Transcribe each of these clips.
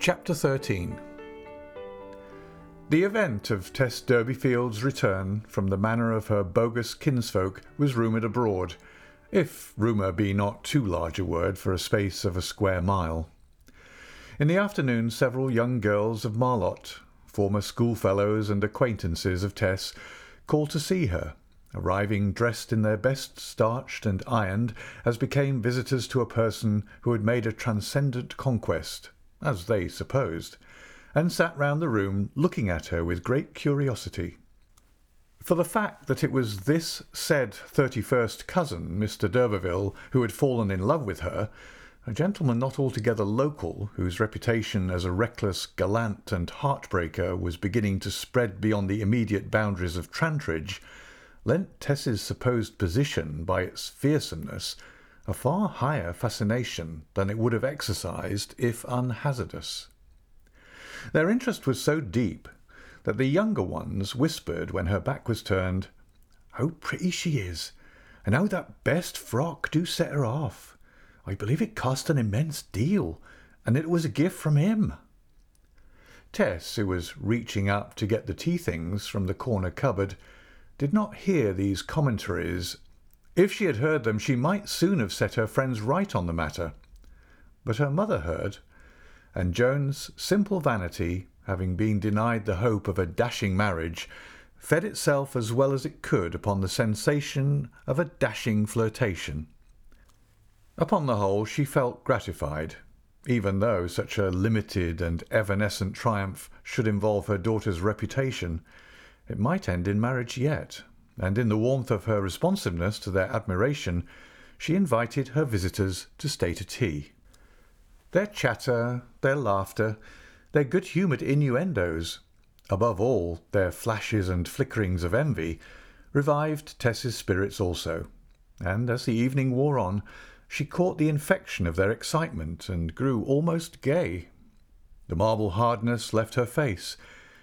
Chapter 13 The event of Tess Durbeyfield's return from the manor of her bogus kinsfolk was rumoured abroad, if rumour be not too large a word for a space of a square mile. In the afternoon several young girls of Marlott, former schoolfellows and acquaintances of Tess, called to see her, arriving dressed in their best starched and ironed, as became visitors to a person who had made a transcendent conquest as they supposed, and sat round the room looking at her with great curiosity. For the fact that it was this said thirty-first cousin, Mr. d'Urberville, who had fallen in love with her, a gentleman not altogether local, whose reputation as a reckless, gallant, and heartbreaker was beginning to spread beyond the immediate boundaries of Trantridge, lent Tess's supposed position, by its fearsomeness, a far higher fascination than it would have exercised if unhazardous. Their interest was so deep that the younger ones whispered when her back was turned, How pretty she is, and how that best frock do set her off. I believe it cost an immense deal, and it was a gift from him. Tess, who was reaching up to get the tea things from the corner cupboard, did not hear these commentaries if she had heard them, she might soon have set her friends right on the matter. But her mother heard, and Joan's simple vanity, having been denied the hope of a dashing marriage, fed itself as well as it could upon the sensation of a dashing flirtation. Upon the whole, she felt gratified, even though such a limited and evanescent triumph should involve her daughter's reputation. It might end in marriage yet and in the warmth of her responsiveness to their admiration, she invited her visitors to stay to tea. Their chatter, their laughter, their good humoured innuendos, above all, their flashes and flickerings of envy, revived Tess's spirits also, and as the evening wore on, she caught the infection of their excitement and grew almost gay. The marble hardness left her face.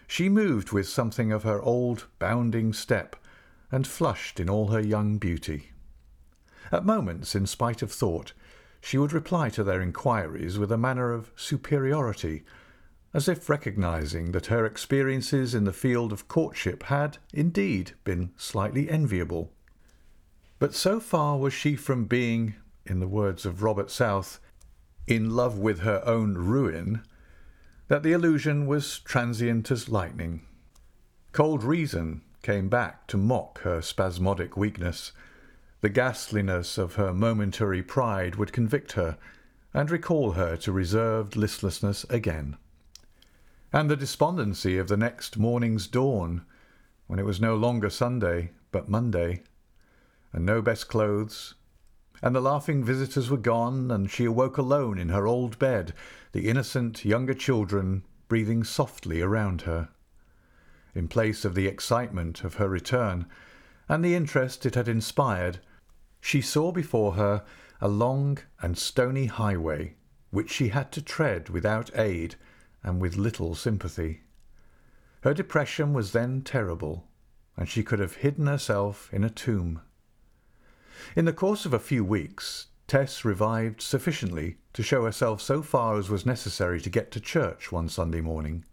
She moved with something of her old bounding step, and flushed in all her young beauty. At moments, in spite of thought, she would reply to their inquiries with a manner of superiority, as if recognizing that her experiences in the field of courtship had, indeed, been slightly enviable. But so far was she from being, in the words of Robert South, in love with her own ruin, that the illusion was transient as lightning. Cold reason came back to mock her spasmodic weakness. The ghastliness of her momentary pride would convict her and recall her to reserved listlessness again. And the despondency of the next morning's dawn, when it was no longer Sunday, but Monday, and no best clothes, and the laughing visitors were gone, and she awoke alone in her old bed, the innocent younger children breathing softly around her in place of the excitement of her return, and the interest it had inspired, she saw before her a long and stony highway, which she had to tread without aid and with little sympathy. Her depression was then terrible, and she could have hidden herself in a tomb. In the course of a few weeks, Tess revived sufficiently to show herself so far as was necessary to get to church one Sunday morning.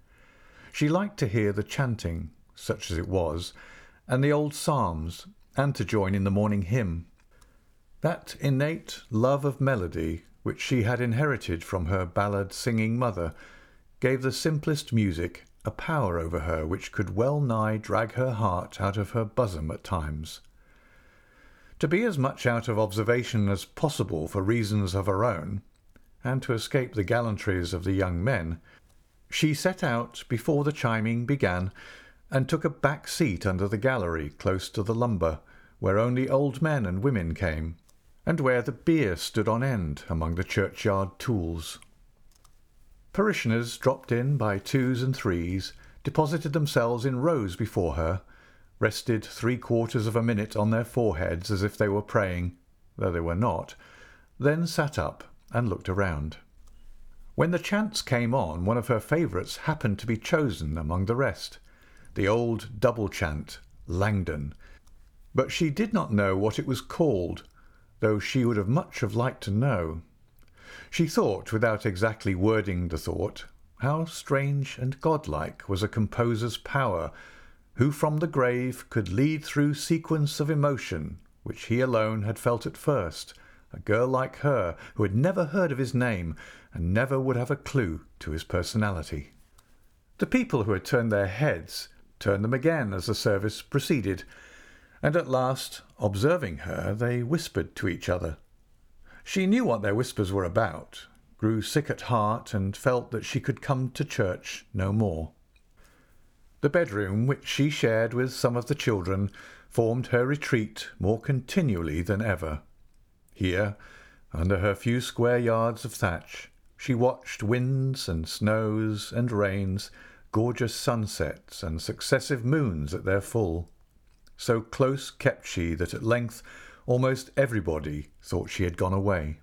She liked to hear the chanting, such as it was, and the old psalms, and to join in the morning hymn. That innate love of melody, which she had inherited from her ballad singing mother, gave the simplest music a power over her which could well nigh drag her heart out of her bosom at times. To be as much out of observation as possible for reasons of her own, and to escape the gallantries of the young men, she set out before the chiming began, and took a back seat under the gallery close to the lumber, where only old men and women came, and where the bier stood on end among the churchyard tools. Parishioners dropped in by twos and threes, deposited themselves in rows before her, rested three quarters of a minute on their foreheads as if they were praying, though they were not, then sat up and looked around. When the chants came on, one of her favourites happened to be chosen among the rest, the old double chant, Langdon. But she did not know what it was called, though she would have much have liked to know. She thought, without exactly wording the thought, how strange and godlike was a composer's power, who from the grave could lead through sequence of emotion which he alone had felt at first, a girl like her who had never heard of his name and never would have a clue to his personality. The people who had turned their heads turned them again as the service proceeded, and at last, observing her, they whispered to each other. She knew what their whispers were about, grew sick at heart, and felt that she could come to church no more. The bedroom, which she shared with some of the children, formed her retreat more continually than ever. Here, under her few square yards of thatch, she watched winds and snows and rains, gorgeous sunsets and successive moons at their full. So close kept she that at length almost everybody thought she had gone away.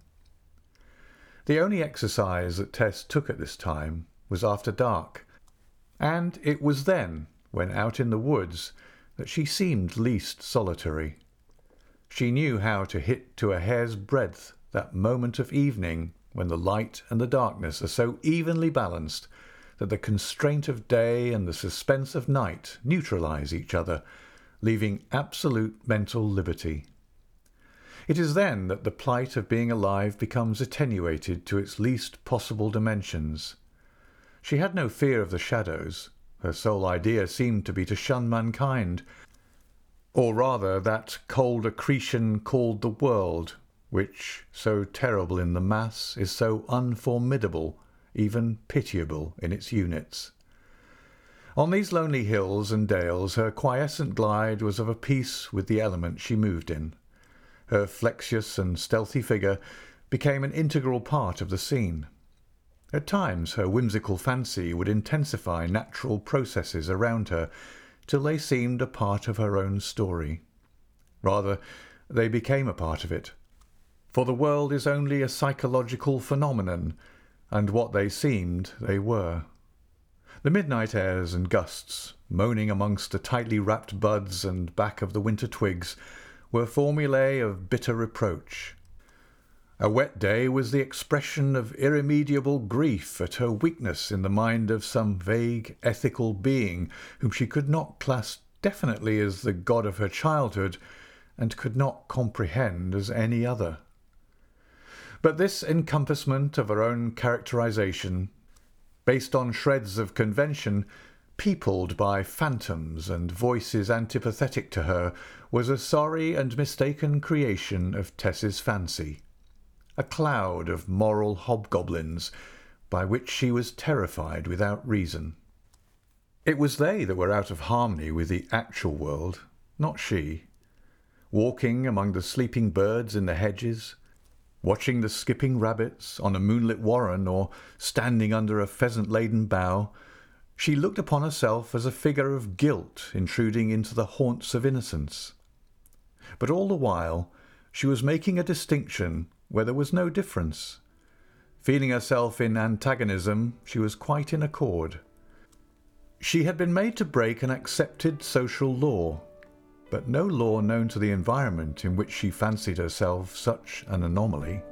The only exercise that Tess took at this time was after dark, and it was then, when out in the woods, that she seemed least solitary. She knew how to hit to a hair's breadth that moment of evening when the light and the darkness are so evenly balanced that the constraint of day and the suspense of night neutralize each other, leaving absolute mental liberty. It is then that the plight of being alive becomes attenuated to its least possible dimensions. She had no fear of the shadows. Her sole idea seemed to be to shun mankind, or rather that cold accretion called the world, which, so terrible in the mass, is so unformidable, even pitiable in its units. On these lonely hills and dales her quiescent glide was of a piece with the element she moved in. Her flexuous and stealthy figure became an integral part of the scene. At times her whimsical fancy would intensify natural processes around her till they seemed a part of her own story. Rather, they became a part of it. For the world is only a psychological phenomenon, and what they seemed they were. The midnight airs and gusts, moaning amongst the tightly wrapped buds and back of the winter twigs, were formulae of bitter reproach. A wet day was the expression of irremediable grief at her weakness in the mind of some vague ethical being whom she could not class definitely as the god of her childhood and could not comprehend as any other. But this encompassment of her own characterization, based on shreds of convention, peopled by phantoms and voices antipathetic to her, was a sorry and mistaken creation of Tess's fancy, a cloud of moral hobgoblins by which she was terrified without reason. It was they that were out of harmony with the actual world, not she. Walking among the sleeping birds in the hedges, watching the skipping rabbits on a moonlit warren, or standing under a pheasant laden bough, she looked upon herself as a figure of guilt intruding into the haunts of innocence. But all the while she was making a distinction where there was no difference. Feeling herself in antagonism, she was quite in accord. She had been made to break an accepted social law, but no law known to the environment in which she fancied herself such an anomaly.